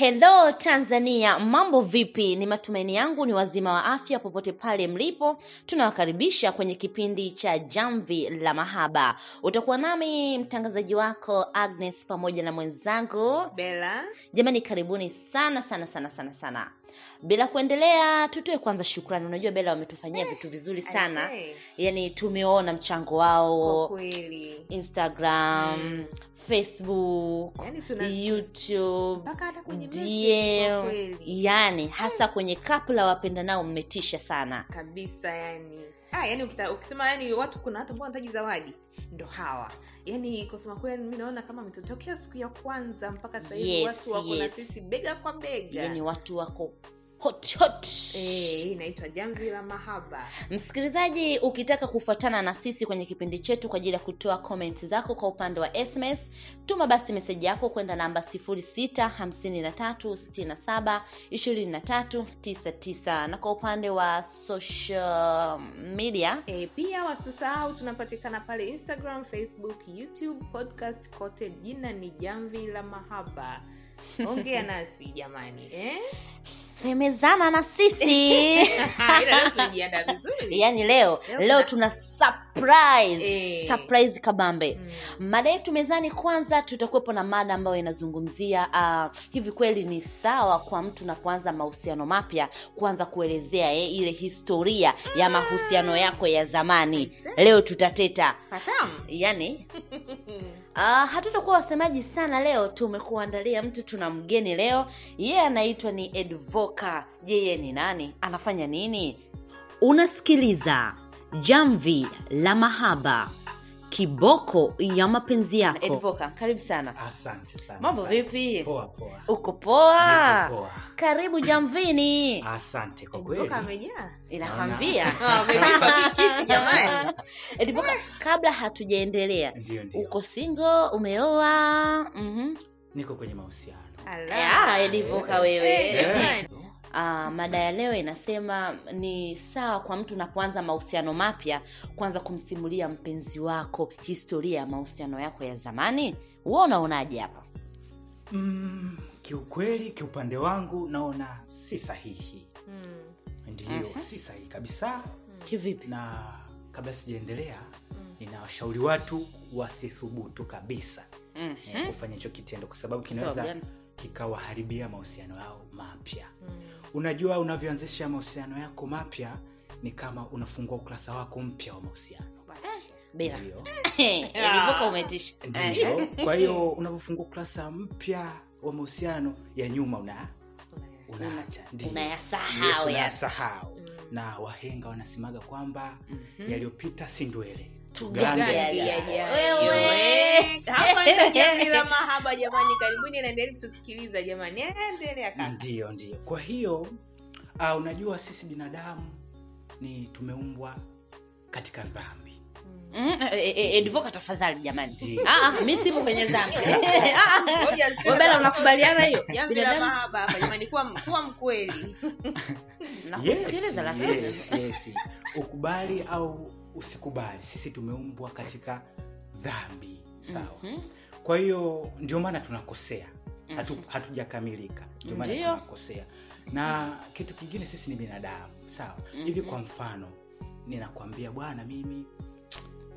Hello Tanzania, mambo vipi? Ni matumaini yangu ni wazima wa afya popote pale mlipo. Tunawakaribisha kwenye kipindi cha Jamvi la Mahaba. Utakuwa nami mtangazaji wako Agnes pamoja na mwenzangu Bella. Jamani, karibuni sana sana sana sana sana. Bila kuendelea, tutoe kwanza shukrani. Unajua Bela wametufanyia vitu vizuri sana, yani yaani tumeona mchango wao. Instagram Instagram, Facebook, yani tuna- YouTube, DM, yani hasa kwenye kapu la wapenda nao mmetisha sana. kabisa yani ah, yani ukita, ukisema yani watu kuna watu ambao wanahitaji zawadi. Ndo hawa. Yani kusema kweli mi naona kama ametotokea siku ya kwanza mpaka sahivi Yes, watu wako na sisi bega kwa bega. Yani watu wako hot hot. Eh, inaitwa jamvi la mahaba. Msikilizaji, ukitaka kufuatana na sisi kwenye kipindi chetu kwa ajili ya kutoa koment zako kwa upande wa SMS, tuma basi meseji yako kwenda namba 0653672399 na kwa upande wa social media? E, pia wasitusahau tunapatikana pale instagram facebook youtube podcast kote. Jina ni jamvi la mahaba. Ongea nasi jamani eh? Semezana na sisi. Yani leo yaani leo Leo leo tuna- tuna surprise. Eh. surprise kabambe. Mm. mada yetu mezani kwanza tutakuwepo na mada ambayo inazungumzia uh, hivi kweli ni sawa kwa mtu unapoanza mahusiano mapya kuanza kuelezea eh, ile historia ya mahusiano yako ya zamani. Leo tutateta. Yani? Uh, hatutakuwa wasemaji sana leo tumekuandalia mtu tuna mgeni leo. Yeye anaitwa ni edvoka. Yeye ni nani? Anafanya nini? Unasikiliza jamvi la mahaba. Kiboko ya mapenzi yako. Edvoka karibu sana. Asante sana mambo asante. vipi? Poa poa. Uko poa? Niko poa. karibu jamvini. Asante kwa kweli. amejaa. Inakwambia. Ah, edvoka kabla hatujaendelea uko single umeoa? Mm-hmm. niko kwenye mahusiano. Edivoka wewe Ah, mada ya leo inasema ni sawa kwa mtu unapoanza mahusiano mapya kwanza kumsimulia mpenzi wako historia ya mahusiano yako ya zamani? Huwa unaonaje hapa? Mm, kiukweli kiupande wangu naona si sahihi. Mm. ndio si sahihi kabisa. Kivipi? Na kabla sijaendelea ninawashauri watu wasithubutu kabisa Mhm. eh, kufanya hicho kitendo kwa sababu kinaweza kikawaharibia mahusiano yao mapya unajua unavyoanzisha mahusiano yako mapya ni kama unafungua ukurasa wako mpya wa mahusiano. Bila. Ndio. umetisha. Ndio. Kwa hiyo unavyofungua ukurasa mpya wa mahusiano ya nyuma una unaacha. Unayasahau Yes, unayasahau. Na wahenga wanasemaga kwamba yaliyopita si ndwele Tugange Tugange. yajayo. yajayo. Wewe. Eh, hapa ndio jamvi la mahaba jamani. Karibuni naendelea kutusikiliza jamani. Endelea kaka. Ndio ndio. Kwa hiyo uh, unajua sisi binadamu ni tumeumbwa katika dhambi. Mm, eh, eh, eh, tafadhali jamani. Ah, ah, mi sipo kwenye dhambi. Unakubaliana hiyo? Kuwa mkweli. Nakusikiliza lakini. Ukubali au usikubali. Sisi tumeumbwa katika dhambi sawa? Mhm. kwa hiyo ndio maana tunakosea. Hatu, hatujakamilika. Ndio maana tunakosea. Na kitu kingine sisi ni binadamu sawa? Hivi kwa mfano ninakwambia bwana mimi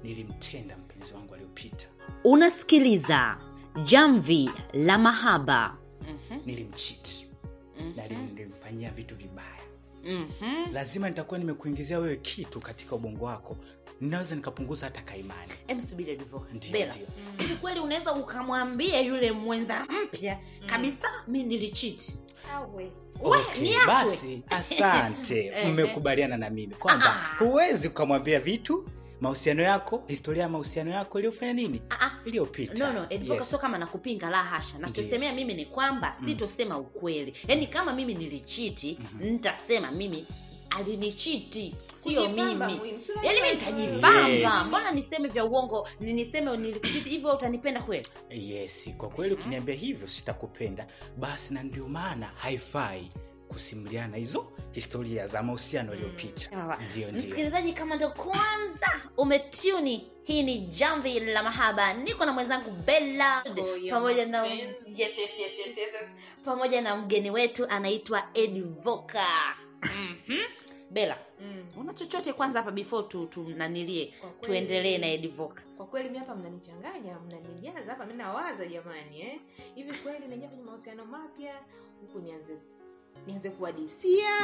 nilimtenda mpenzi wangu aliyopita. Unasikiliza jamvi la mahaba. Nilimchiti na nilimfanyia vitu vibaya Mhm. lazima nitakuwa nimekuingizia wewe kitu katika ubongo wako. Ninaweza nikapunguza hata kaimani. Em, subiri Edivoka. Ndio, hivi kweli unaweza ukamwambia yule mwenza mpya kabisa mi nilichiti Okay, basi asante. Mmekubaliana na mimi kwamba Ah. huwezi ukamwambia vitu mahusiano yako historia ya mahusiano yako iliyofanya nini. Ah, ah. Iliyopita. No no Edivoka Yes. sio kama nakupinga la hasha. Nachosemea mimi ni kwamba sitosema ukweli. Yaani kama mimi nilichiti nitasema mimi alinichiti sio mimi. yaani mi ntajipamba nitajipamba Yes. mbona niseme vya uongo? Niseme nilikuchiti hivyo utanipenda kweli? Yes kwa kweli ukiniambia hivyo sitakupenda. Basi na ndio maana haifai kusimuliana hizo historia za mahusiano yaliyopita. Ndio ndio. Msikilizaji kama ndo kwanza umetuni hii ni jamvi la mahaba. Niko na mwenzangu bella pamoja na yes, yes, yes, yes, yes, pamoja na mgeni wetu anaitwa edvoka mm-hmm. bela mm. una chochote kwanza hapa before tu, tu nanilie? Kwa kweli- tuendelee na edvoka kwa kweli mi hapa mnanichanganya mnanijaza hapa mi nawaza jamani eh? hivi kweli naingia kwenye mahusiano mapya huku nianze nianze kuhadithia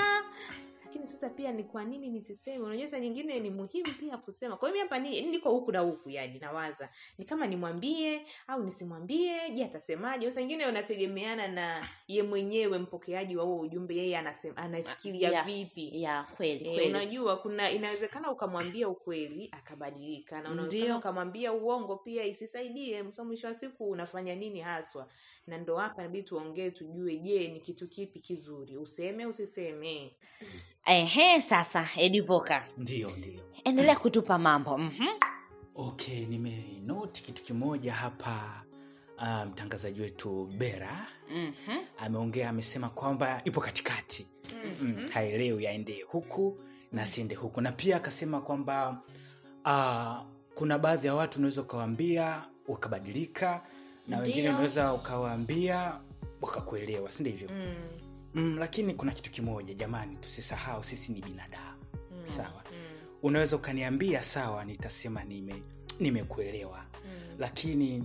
lakini sasa pia ni kwa nini nisiseme? Unajua saa nyingine ni muhimu pia kusema. Kwa hiyo hapa ni, niko huku na huku yani nawaza. Ni kama nimwambie au nisimwambie je atasemaje? Saa nyingine unategemeana na ye mwenyewe mpokeaji wa huo ujumbe yeye anasema anafikiria Yeah. vipi? yeah, kweli Eh, kweli. unajua kuna inawezekana ukamwambia ukweli akabadilika. Na unawezekana ukamwambia uongo pia isisaidie mso mwisho wa siku unafanya nini haswa? Na ndo hapa inabidi tuongee tujue je ni kitu kipi kizuri? Useme usiseme ehe sasa edivoka, ndio ndio. Endelea kutupa mambo mm-hmm. okay nimenoti kitu kimoja hapa mtangazaji mtangazaji wetu bera. Mm-hmm. ameongea amesema kwamba ipo katikati. Mm, haelewi aende huku na siende huku. Na pia akasema kwamba uh, kuna baadhi ya watu unaweza ukawaambia wakabadilika na wengine unaweza ukawaambia wakakuelewa si ndivyo mm. Mm, lakini kuna kitu kimoja jamani tusisahau sisi ni binadamu. Mm. sawa? Mm. unaweza ukaniambia sawa nitasema nime nimekuelewa. Mm. lakini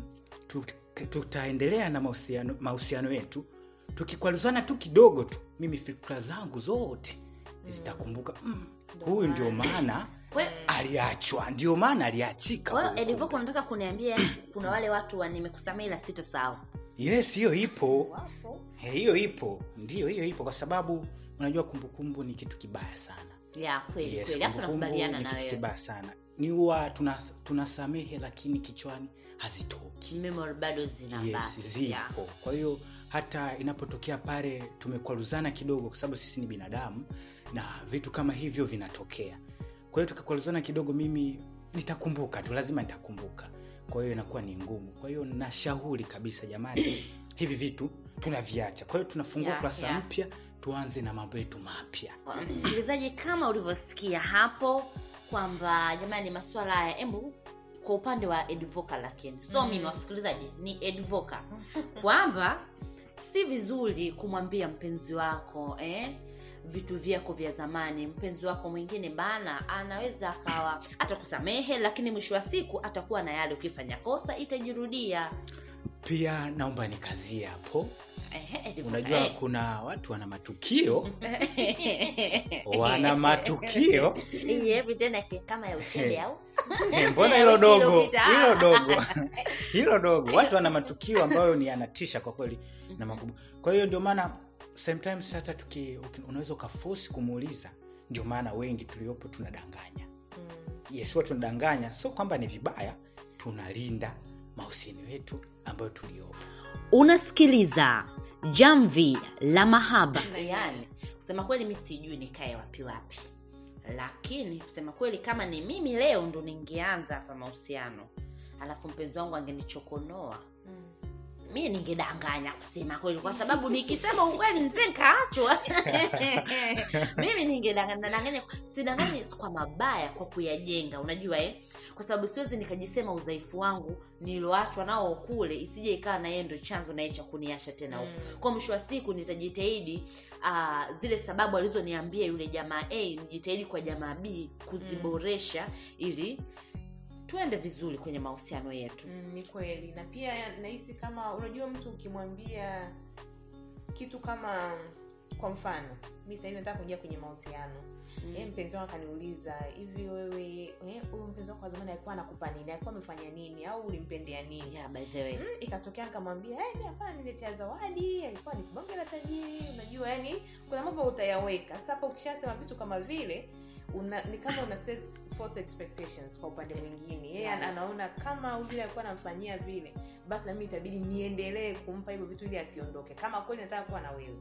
tut- tutaendelea na mahusiano mahusiano yetu. Tukikwaruzana tu kidogo tu mimi fikra zangu zote zitakumbuka. Mm, huyu ndio maana aliachwa ndio maana aliachika edvoka unataka kuniambia kuna wale watu wa nimekusamea ila sitosahau yes hiyo ipo. Eh, hiyo ipo. Ndio hiyo ipo kwa sababu unajua kumbukumbu ni kitu kibaya sana. Ya kweli Yes, kweli. Hapo nakubaliana ni na kitu kibaya sana. Ni huwa tuna- tunasamehe lakini kichwani hazitoki. Memory bado zinabaki yes zipo. Yeah. kwa hiyo hata inapotokea pale tumekwaruzana kidogo kwa sababu sisi ni binadamu na vitu kama hivyo vinatokea. Kwa hiyo tukikwaruzana kidogo mimi nitakumbuka tu lazima nitakumbuka kwa hiyo inakuwa ni ngumu kwa hiyo nashauri kabisa jamani hivi vitu tunaviacha kwa hiyo tunafungua Yeah, kurasa yeah. mpya tuanze na mambo yetu mapya msikilizaji kama ulivyosikia hapo kwamba jamani maswala haya embu kwa upande wa edvoka lakini so Mm. mimi wasikilizaji ni edvoka kwamba si vizuri kumwambia mpenzi wako eh? Vitu vyako vya zamani. Mpenzi wako mwingine bana anaweza akawa atakusamehe lakini mwisho wa siku atakuwa na yale ukifanya kosa itajirudia. Pia naomba nikazie hapo. Unajua eh. kuna watu wana matukio. Wana matukio. Tena kama ya uchele au? Eh, mbona hilo dogo? Hilo dogo. Hilo dogo. Watu wana matukio ambayo ni yanatisha kwa kweli na makubwa. Kwa hiyo ndio maana sometimes hata tuki unaweza ukafosi kumuuliza ndio maana wengi tuliopo tunadanganya. Mm. yes huwa tunadanganya sio kwamba ni vibaya tunalinda mahusiano yetu ambayo tuliopo. Unasikiliza jamvi la mahaba. Yani kusema kweli mi sijui nikae wapi wapi. Lakini kusema kweli kama ni mimi leo ndo ningeanza hapa mahusiano. Alafu mpenzi wangu angenichokonoa. Mm. Mi ningedanganya kusema kweli kwa sababu nikisema ukweli mzee nkaachwa mimi ningedanganya nadanganya kwa mabaya kwa kuyajenga unajua eh? kwa sababu siwezi nikajisema udhaifu wangu niloachwa nao kule isije ikawa na yeye ndo chanzo naye cha kuniasha tena huko Mm. kwa mwisho wa siku nitajitahidi uh, zile sababu alizoniambia yule jamaa a nijitahidi kwa jamaa b kuziboresha ili tuende vizuri kwenye mahusiano yetu. Mm, ni kweli. Na pia nahisi kama unajua mtu ukimwambia kitu kama kwa mfano mi sahivi nataka kuingia kwenye mahusiano. Mm. e, mpenzi wangu akaniuliza hivi wewe eh, huyu mpenzi wako wa zamani alikuwa anakupa nini? Alikuwa amefanya nini? Au ulimpendea nini? Yeah, by the way. Mm, ikatokea nikamwambia hey, mi hapana niletea zawadi alikuwa ni kibonge la tajiri. Unajua yani kuna mambo utayaweka. Sasa ukishasema vitu kama vile una, ni kama una set false expectations kwa upande mwingine. Yeye Yeah. anaona kama vile alikuwa anamfanyia vile basi nami itabidi niendelee kumpa hivyo vitu ili asiondoke. Kama kweli nataka kuwa na wewe.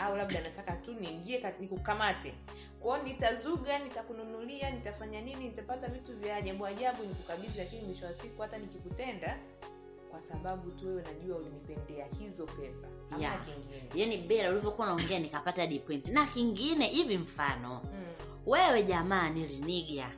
Au labda nataka tu niingie nikukamate. Kwao nitazuga nitakununulia nitafanya nini nitapata vitu vya ajabu ajabu nikukabidhi lakini mwisho wa siku hata nikikutenda kwa sababu tu wewe najua ulinipendea hizo pesa. Ama Yeah. kingine. Yani bela ulivyokuwa unaongea nikapata point. Na kingine hivi mfano mm. Wewe jamani riniga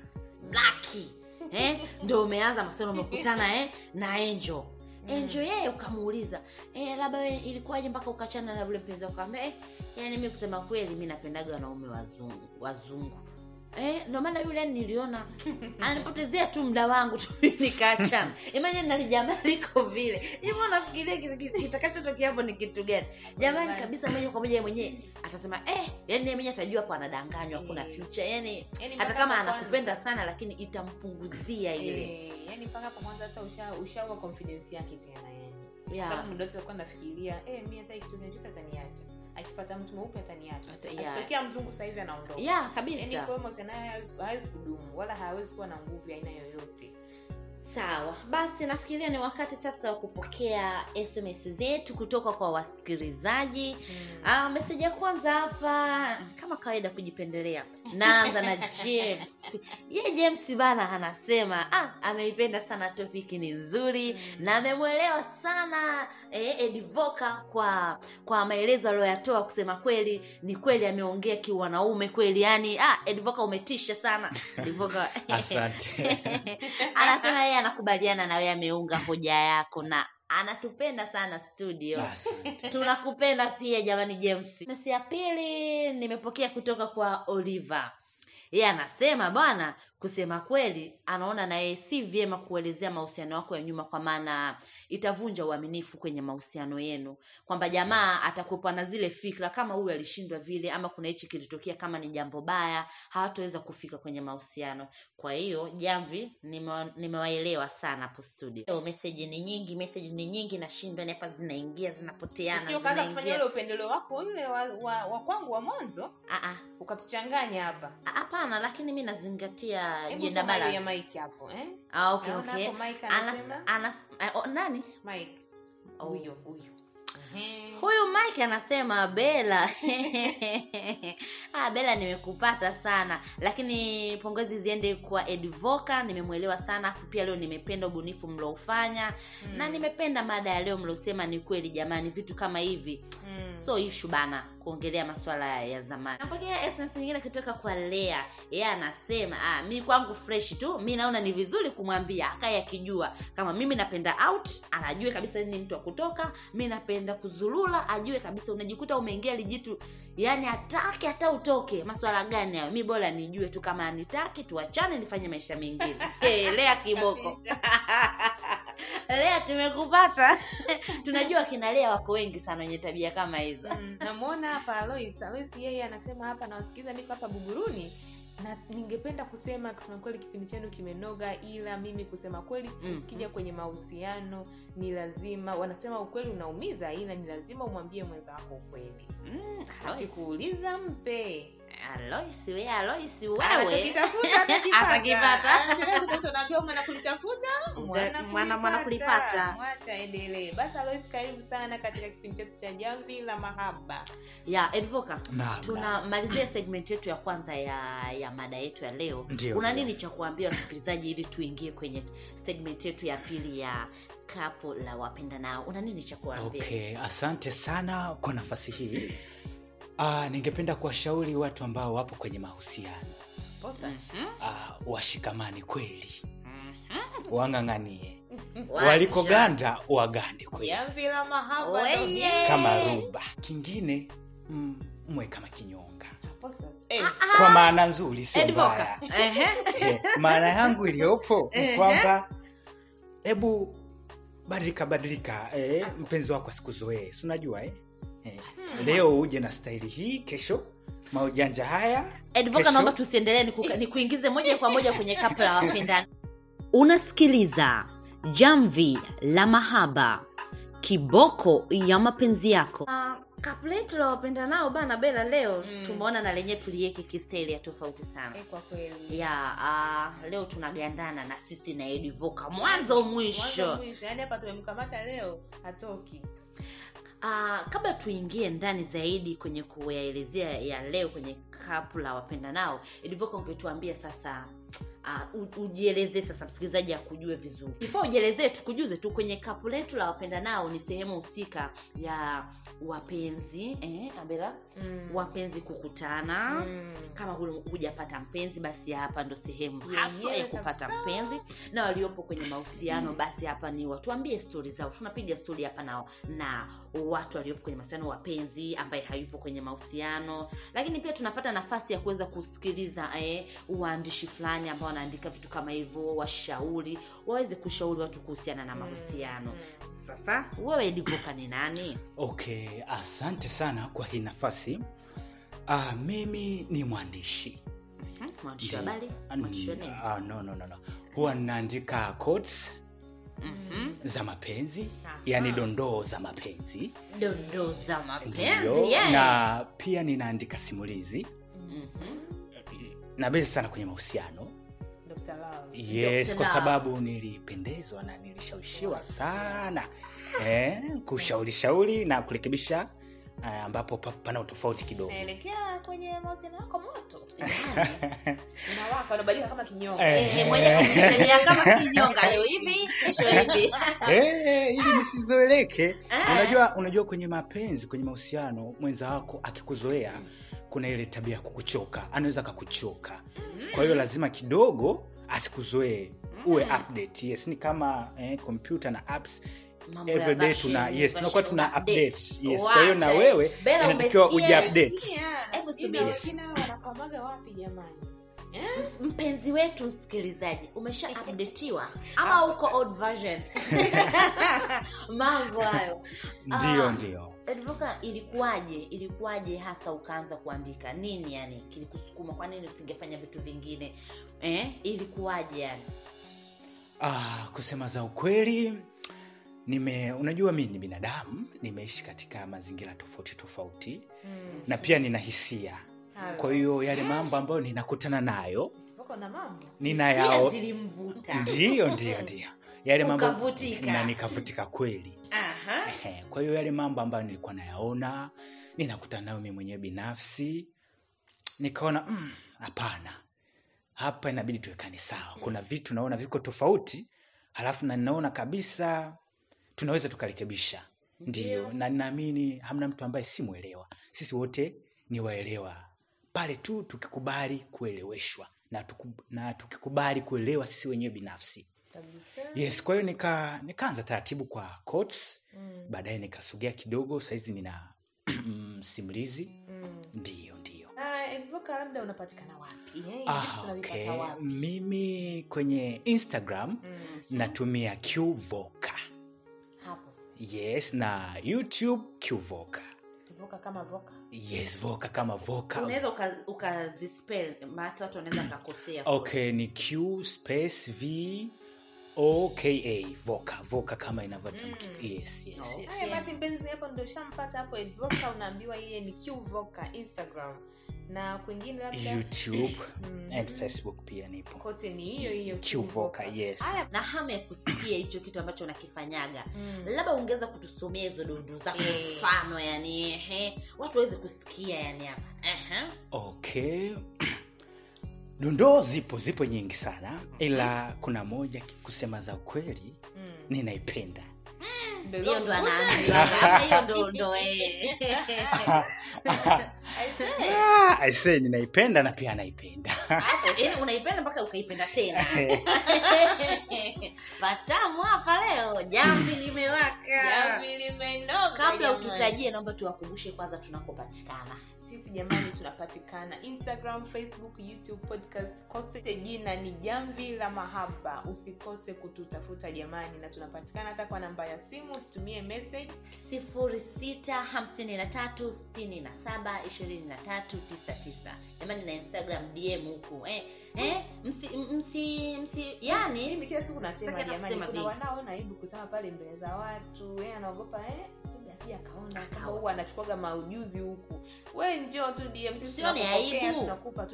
blaki eh? ndo umeanza maswali umekutana eh? na angel enjo yeye ukamuuliza eh, labda ilikuwaje mpaka ukachana na vule mpenzi wako eh, yani mi kusema kweli mi napendaga wanaume wazungu wazungu Eh, ndo maana yule niliona ananipotezea tu muda wangu tu nikaachana. Imagine nali jamaa liko vile. Ivo nafikiria kitakachotokea hapo ni kitu gani? Jamani kabisa moja kwa moja mwenyewe atasema eh yani yeye mwenyewe atajua hapo anadanganywa kuna Eh. future. Yani Yaani hata kama anakupenda sana lakini itampunguzia ile Eh, yani mpaka hapo mwanzo hata usha ushaua confidence yake tena yani Yeah. sababu muda wote alikuwa nafikiria eh mimi hata kitu chochote ataniacha akipata mtu mweupe Ata- yeah. akitokea mzungu sasa hivi anaondoka. Ya kabisa. Kwa hiyo mahusiano hawezi- hawezi kudumu wala hawezi kuwa na nguvu ya aina yoyote. Sawa. Basi nafikiria ni wakati sasa wa kupokea sms zetu kutoka kwa wasikilizaji. Ah, meseji ya kwanza hapa kama kawaida kujipendelea naanza na james ye james bana anasema ah, ameipenda sana topiki ni nzuri na amemwelewa sana eh, Edivoka kwa kwa maelezo aliyoyatoa kusema kweli ni kweli ameongea kiwanaume kweli yani ah, Edivoka umetisha sana. Edivoka asante. Anasema yeye anakubaliana na wewe ameunga hoja yako na anatupenda sana studio. Tunakupenda pia jamani james. Mesi ya pili nimepokea kutoka kwa oliver yeye anasema bwana kusema kweli anaona naye si vyema kuelezea mahusiano yako ya nyuma kwa maana itavunja uaminifu kwenye mahusiano yenu. Kwamba jamaa atakupa na zile fikra kama huyu alishindwa vile ama kuna hichi kilitokea kama ni jambo baya hawataweza kufika kwenye mahusiano. Kwa hiyo jamvi nimewaelewa nimewaelewa sana hapo studio. Meseji ni nyingi meseji ni nyingi nashindwa ni hapa zinaingia zinapoteana kufanya ule upendeleo wako ule wa, wa, wa kwangu wa mwanzo? Ah, ah. ukatuchanganya hapa. Ah, hapana lakini mi nazingatia Ya mike hapo eh? Ah, okay, Naona okay. Mike Anas, anas, eh, oh, nani? Mike Oh. huyo huyu mike anasema bela ah, bela nimekupata sana. Lakini pongezi ziende kwa edvoka nimemwelewa sana. Afu pia leo nimependa ubunifu mlioufanya Mm. na nimependa mada ya leo mliosema ni kweli jamani vitu kama hivi. Mm. so ishu bana kuongelea masuala ya zamani. Napokea essence nyingine kutoka kwa lea. Yeye anasema ah, mi kwangu fresh tu mi naona ni vizuri kumwambia akaye akijua. Kama mimi napenda out anajue kabisa ni mtu wa kutoka. Mi napenda kuzulula ajue kabisa unajikuta umeingia lijitu yani atake hata utoke. Maswala gani hayo? Mi bora nijue tu kama anitaki tuachane nifanye maisha mengine. Hey, lea kiboko lea tumekupata. Tunajua kina lea wako wengi sana wenye tabia kama hizo. Namuona namwona hapa alois. Alois yeye anasema hapa nawasikiliza niko hapa buguruni na ningependa kusema kusema kweli kipindi chenu kimenoga ila mimi kusema kweli Mhm. ukija kwenye mahusiano ni lazima wanasema ukweli unaumiza ila ni lazima umwambie mwenzako ukweli. Mm, akikuuliza mpe Alois, we Alois wewe atakipata. Atakipata. Anaendelea kutafuta, unaambiwa mwana kulitafuta? Mwana- mwana- mwana kulipata. mwacha endelee basi alois karibu sana katika kipindi chetu cha jamvi la mahaba. Ya edvoka tunamalizia segment yetu ya kwanza ya ya mada yetu ya leo. Una nini cha kuambia wasikilizaji ili tuingie kwenye segment yetu ya pili ya kapo la wapenda nao? Una nini cha kuambia? Okay asante sana kwa nafasi hii uh, ningependa kuwashauri watu ambao wapo kwenye mahusiano. Mhm. uh, washikamani kweli Mhm. wang'ang'anie walikoganda wagande kweli. Kama ruba. Kingine mm, mwe kama kinyonga. Eh, kwa maana nzuri sio mbaya. Eh, maana yangu iliyopo ni kwamba hebu badilika badilika eh, mpenzi wako asikuzoee. Si unajua eh? Eh, leo uje na staili hii kesho maujanja haya edvoka naomba tusiendelee niku- nikuingize moja kwa moja kwenye kapu la wapendani unasikiliza jamvi la mahaba kiboko ya mapenzi yako. Uh, kapu letu la wapenda nao bana bela leo Mm. tumeona na lenyewe tulieke kisteli ya tofauti sana. E, kwa kweli. Ya uh, leo tunagandana na sisi na edivoka mwanzo mwisho. Mwisho Yani hapa tumemkamata leo hatoki Uh, kabla tuingie ndani zaidi kwenye kuyaelezea ya leo kwenye kapu la wapenda nao ilivyoka ungetuambia sasa uh, ujielezee sasa msikilizaji akujue vizuri. Before ujielezee tukujuze tu kwenye kapu letu la wapenda nao ni sehemu husika ya wapenzi eh, abela? Mm. wapenzi kukutana. Mm. kama hujapata mpenzi basi hapa ndo sehemu haswa ya kupata mpenzi. Na waliopo kwenye mahusiano basi hapa ni watuambie stori zao. Tunapiga stori hapa na, na watu waliopo kwenye mahusiano wapenzi ambaye hayupo kwenye mahusiano. Lakini pia tunapata nafasi ya kuweza kusikiliza eh, uandishi fulani ambao wanaandika vitu kama hivyo washauri waweze kushauri watu kuhusiana na mahusiano sasa wewe divoka ni nani okay asante sana kwa hii nafasi uh, mimi ni mwandishi mwandishi wa habari Mm, mwandishi wa nini ah, no, no, no, no. huwa ninaandika quotes Mhm. za mapenzi Aha. yani dondoo za mapenzi dondoo za mapenzi Ndiyo, yeah. na pia ninaandika simulizi Mhm. na bezi sana kwenye mahusiano. Yes kwa sababu nilipendezwa na nilishawishiwa sana. Eh, kushauri na kurekebisha eh, ambapo pa- pana utofauti kidogo. Naelekea kwenye mahusiano yako moto Jamani. unawaka kama kinyonga. Eh. Eh, mwenye kumtegemea kama kinyonga leo hivi kesho hivi. Eh, ili nisizoeleke Eh. unajua unajua kwenye mapenzi kwenye mahusiano mwenza wako akikuzoea kuna ile tabia ya kukuchoka. Anaweza akakuchoka. Kwa hiyo lazima kidogo asikuzoee uwe update. Yes ni kama eh, computer na apps everyday tuna yes tunakuwa tuna update. update yes kwa hiyo na wewe inatakiwa uji update. Hebu subiri. wakina wanakwamaga wapi jamani? Yes. mpenzi wetu msikilizaji umesha updateiwa ama uko old version? Mambo hayo. Ndio Ah. ndio Advoka, ilikuwaje? Ilikuwaje hasa ukaanza kuandika? Nini yani? Kilikusukuma? Kwa nini usingefanya vitu vingine? Eh? ilikuwaje yani? Ah, kusema za ukweli nime unajua mi ni binadamu nimeishi katika mazingira tofauti tofauti na pia nina hisia. Kwa hiyo yale mambo ambayo ninakutana nayo uko na mambo. nina Yale mambo Ukavutika. na nikavutika kweli. Aha. Ehe, kwa hiyo yale mambo ambayo nilikuwa nayaona ninakutana nayo mi mwenyewe binafsi nikaona "Mm, hapa inabidi tuwekane sawa. Kuna vitu naona viko tofauti halafu na ninaona kabisa tunaweza tukarekebisha. Ndio na ninaamini hamna mtu ambaye si mwelewa. Sisi wote ni waelewa. Pale tu tukikubali kueleweshwa na, tuku, na tukikubali kuelewa sisi wenyewe binafsi kabisa yes kwa hiyo nika nikaanza taratibu kwa quotes mm. baadaye nikasogea kidogo sahizi nina msimulizi Mm. ndiyo ndiyo Ah, labda unapatikana wapi eh? ah, okay. wapi mimi kwenye instagram Mm. natumia qvoka hapo sasa. yes na youtube qvoka Voka kama voka yes voka kama voka unaweza uka- ukazispell maanake watu wanaweza wakakosea okay ni q space v o k a voka. Voka kama inavyotamkika yes, yes, yes. haya basi mpenzi hapo ndo shampata hapo voka, unaambiwa yeye ni qvoka instagram. Na kwingine labda youtube Mm. and facebook pia nipo. Kote ni hiyo hiyo qvoka yes. Haya. Na hamu ya kusikia hicho kitu ambacho unakifanyaga. Mm. labda ungeweza kutusomea hizo dundu zako Eh. mfano yani ehe. Watu waweze kusikia yani hapa. Ehe. okay dondoo zipo zipo nyingi sana ila kuna moja kusema za ukweli Mm. ninaipenda Ndo hiyo ndo anaambiwa hiyo ndo ndo eh. Aisee. Ah, I say ninaipenda na pia anaipenda Yaani unaipenda mpaka ukaipenda tena. Batamu hapa leo jambi limewaka. Jamvi limenoga kabla ututajie naomba tuwakumbushe kwanza tunakopatikana. Sisi jamani tunapatikana instagram facebook youtube podcast kote jina ni jamvi la mahaba. Usikose kututafuta jamani na tunapatikana hata kwa namba ya simu tutumie message 0653672399 jamani na instagram dm huku eh, eh, msi, msi, msi yani mimi kila siku nasema jamani kusema kuna wanaoona aibu kusema pale mbele za watu. Eh, anaogopa eh, asije akaona kama huwa anachukuaga maujuzi huku. We njoo tu dm sisi Usione aibu. tunakupa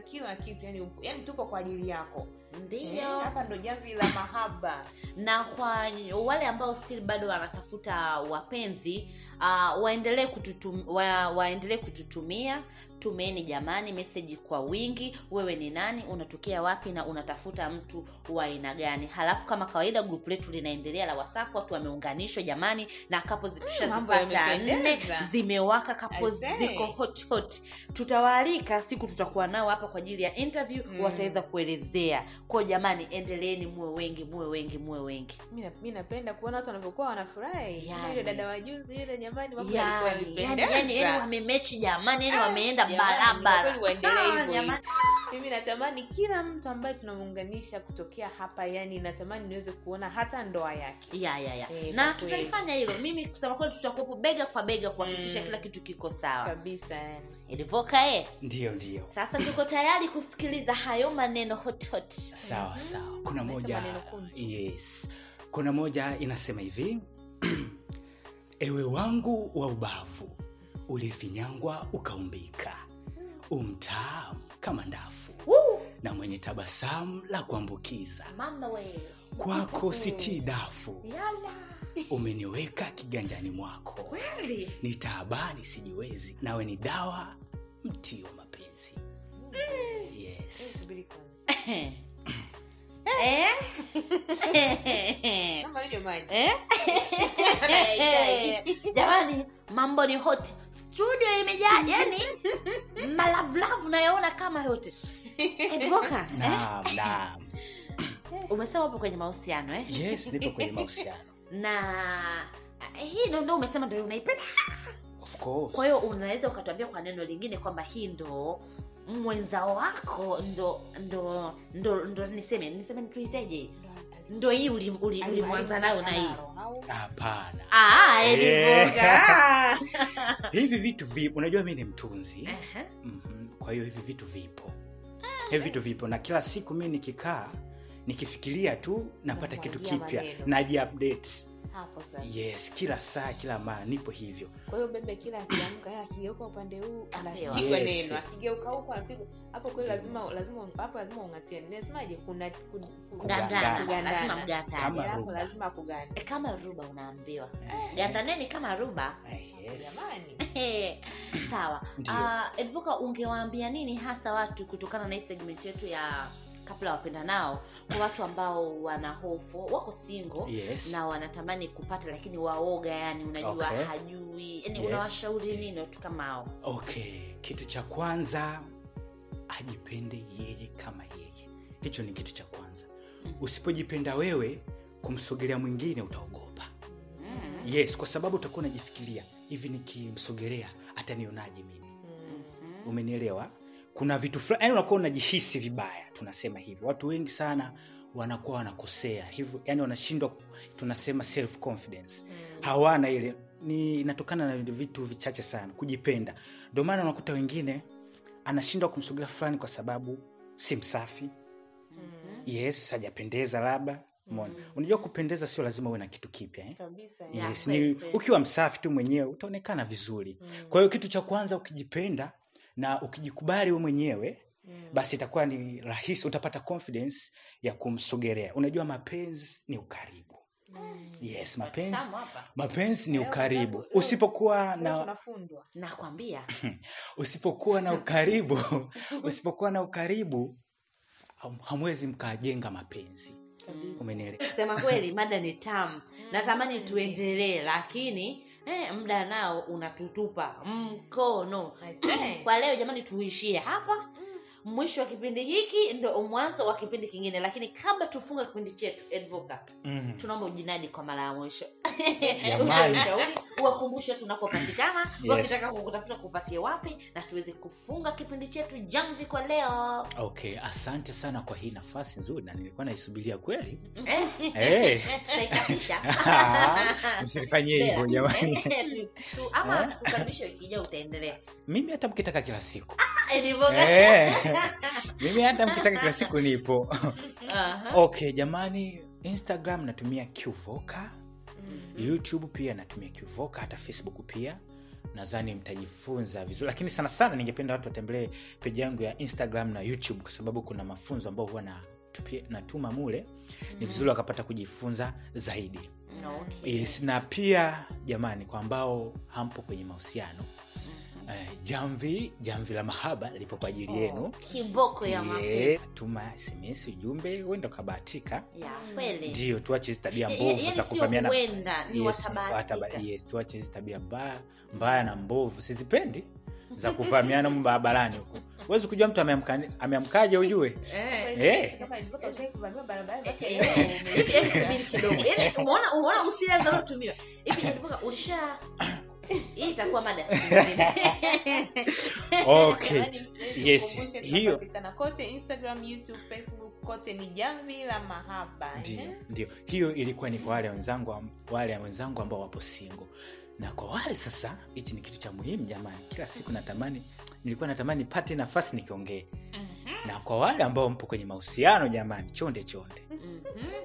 kila kitu yani, yani tupo kwa ajili yako. Eh, ndio hapa ndo jamvi la mahaba. Na kwa wale ambao still bado wanatafuta wapenzi uh, waendelee kututum, wa, waendelee kututumia tumeni jamani meseji kwa wingi. Wewe ni nani unatokea wapi na unatafuta mtu wa aina gani? Halafu kama kawaida grupu letu linaendelea la whatsapp watu wameunganishwa jamani na kapo mambo zikishazipata nne zimewaka kapo ziko hot hot. Tutawaalika siku tutakuwa nao hapa kwa ajili ya interview Mm. wataweza kuelezea. Kwao jamani endeleeni muwe wengi muwe wengi muwe wengi. Mi napenda kuona watu wanavyokuwa wanafurahi. Yani. Dada wajuzi yule jamani yani, yani, yani, wamemechi jamani yani Ah, wameenda jamani, barabara waendelee Ah, hivyo mimi natamani kila mtu ambaye tunamuunganisha kutokea hapa yani natamani niweze kuona hata ndoa yake. Ya ya ya. E, na tutalifanya hilo. Mimi kusema kweli tutakuwepo bega kwa bega kuhakikisha Mm. kila kitu kiko sawa. Kabisa yani. Ilivoka e ndio ndio. Sasa tuko tayari kusikiliza hayo maneno hot hot sawa sawa. Kuna moja yes. Kuna moja inasema hivi ewe wangu wa ubavu ulifinyangwa ukaumbika. Umtamu kama ndafu. Woo! na mwenye tabasamu la kuambukiza. Kwako sitii dafu. Yala. Umeniweka kiganjani mwako. Kweli? Ni taabani sijiwezi. Nawe ni dawa mti wa mapenzi. Yes. Subiri kwanza. Eh? Maji. Eh? jamani mambo ni hot studio imejaa yani malavlavu nayaona kama yote. Edvoka, eh? naam naam. Umesema upo kwenye mahusiano eh? yes nipo kwenye mahusiano. Na eh, hii ndo ndo umesema ndo unaipenda? Kwa hiyo unaweza ukatuambia kwa neno lingine kwamba hii ndo mwenza wako ndo ndo ndo ndo niseme niseme tuiteje ndo hii ulim- uli- ulimwanza nayo na hii. hapana. Ah, Yeah. Hivi vitu vipo unajua mi ni mtunzi. Mm-hmm. kwa hiyo hivi vitu vipo. Hivi vitu vipo. Na kila siku mi nikikaa nikifikiria tu napata kitu kipya. najiupdate hapo sasa. Yes kila saa kila maa nipo hivyo. Kwa hiyo bebe kila akiamka yeye akigeuka upande huu anapigwa Yes. neno akigeuka huko anapigwa hapo kweli lazima lazima hapo lazima ungatie nasemaje kuna Kugandana. Lazima mgandane Kama Hapo ruba. lazima akugande kama ruba unaambiwa. Eh, gandaneni kama ruba. Yes. jamani. Sawa. Uh, edvuka ungewaambia nini hasa watu kutokana na hii segment yetu ya kabla wapenda nao kwa watu ambao wana hofu wako single Yes. na wanatamani kupata lakini waoga yani unajua Okay. hajui yani Yes. unawashauri nini watu kama hao. Okay. Kitu cha kwanza ajipende yeye kama yeye. Hicho ni kitu cha kwanza. Usipojipenda wewe kumsogelea mwingine utaogopa. Mm. yes kwa sababu utakuwa unajifikiria hivi nikimsogelea atanionaje mimi? Umenielewa kuna vitu fulani yani unakuwa unajihisi vibaya tunasema hivyo. watu wengi sana wanakuwa wanakosea. Hivyo yani wanashindwa tunasema self confidence hawana ile ni inatokana na vitu vichache sana kujipenda. Ndio maana unakuta wengine anashindwa kumsogelea fulani kwa sababu si msafi. Yes hajapendeza labda Umeona? unajua kupendeza sio lazima uwe na kitu kipya eh? kabisa yes, ni ukiwa msafi tu mwenyewe utaonekana vizuri. Kwa hiyo kitu cha kwanza ukijipenda na ukijikubali we mwenyewe basi itakuwa ni rahisi utapata confidence ya kumsogelea. Unajua mapenzi ni ukaribu. Yes mapenzi mapenzi ni ukaribu. usipokuwa na nakwambia. Usipokuwa na ukaribu usipokuwa na ukaribu hamwezi mkajenga mapenzi. Umenielewa? Sema kweli mada ni tamu. Natamani tuendelee lakini eh, mda nao unatutupa mkono. Kwa leo jamani tuishie hapa mwisho wa kipindi hiki ndo mwanzo wa kipindi kingine lakini kabla tufunga kipindi chetu edvoka mm. tunaomba ujinadi kwa mara ya mwisho. Jamani. ushauri uwakumbushe tunakopatikana Yes. wakitaka kukutafuta kupatie wapi na tuweze kufunga kipindi chetu jamvi kwa leo. Okay asante sana kwa hii nafasi nzuri na nilikuwa naisubiria kweli. Eh, hey. tutaikatisha hivyo jamani. Ama tukukaribisha wiki ijayo utaendelea. Mimi hata mkitaka kila siku Ilivyo- Eh, mimi hata mkitaka kila siku nipo. Aha. okay jamani instagram natumia qvoka youtube pia natumia qvoka hata facebook pia. Nadhani mtajifunza vizuri. Lakini sana sana ningependa watu watembelee peji yangu ya instagram na youtube kwa sababu kuna mafunzo ambayo huwa natuma mule. Ni vizuri wakapata kujifunza zaidi. Okay. yes, na pia jamani kwa ambao hampo kwenye mahusiano eh, jamvi jamvi la mahaba lipo kwa ajili yenu kiboko ya mapenzi tuma sms ujumbe uenda ukabahatika ndio tuache hizi tabia mbovu yaani za kuvamiana Yes, tuache hizi tabia mbaya mbaya na mbovu sizipendi za kuvamiana mu barabarani huko huwezi kujua mtu ameamka- ameamkaje ujue Hii itakuwa mada okay Yes, hiyo. kote instagram youtube facebook kote ni jamvi la mahaba ndio eh? hiyo ilikuwa ni kwa wale wenzangu wale wenzangu ambao wapo singo na kwa wale sasa hichi ni kitu cha muhimu jamani kila siku natamani nilikuwa natamani pate nafasi nikiongee na kwa wale ambao mpo kwenye mahusiano jamani chonde chonde Mhm.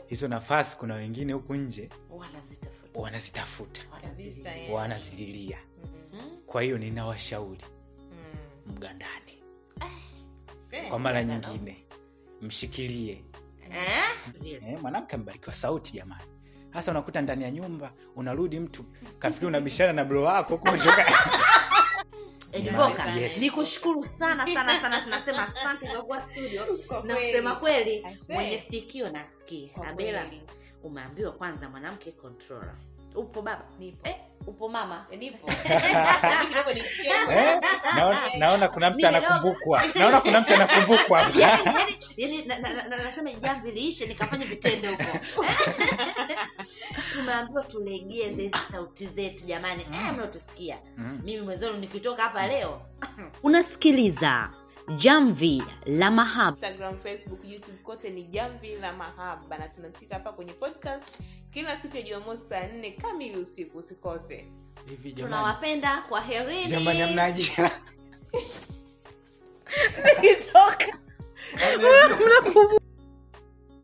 hizo nafasi kuna wengine huku nje Wanazitafuta. Wanazitafuta eh. wanazililia Mhm. kwa hiyo ninawashauri Mm. mgandani Se- kwa mara nyingine mshikilie Eh? Eh, mwanamke amebarikiwa sauti jamani hasa unakuta ndani ya nyumba unarudi mtu kafikiri unabishana na blo wako huku Yes. nikushukuru sana sana sana tunasema asante kwa kuwa studio na kweli. kusema kweli mwenye sikio nasikia abela kweli. Umeambiwa kwanza mwanamke controller. Upo baba? Nipo. eh, upo mama. Nipo. Mimi kidogo nisikie. eh, naona, naona kuna mtu anakumbukwa. Naona kuna mtu anakumbukwa. Yani, na- na- na- nasema jamvi liishe nikafanya vitendo huko. Tumeambiwa tulegeze hizi sauti zetu jamani. Eh, mnaotusikia. Mm. mimi mwenzenu nikitoka hapa leo unasikiliza jamvi la mahaba. Instagram facebook youtube kote ni jamvi la mahaba. Na tunasikika hapa kwenye podcast kila siku ya jumamosi saa nne kamili usiku. Usikose. Hivi jamani. Tunawapenda kwa herini jamani amnaajira Nikitoka. Mnakumbuka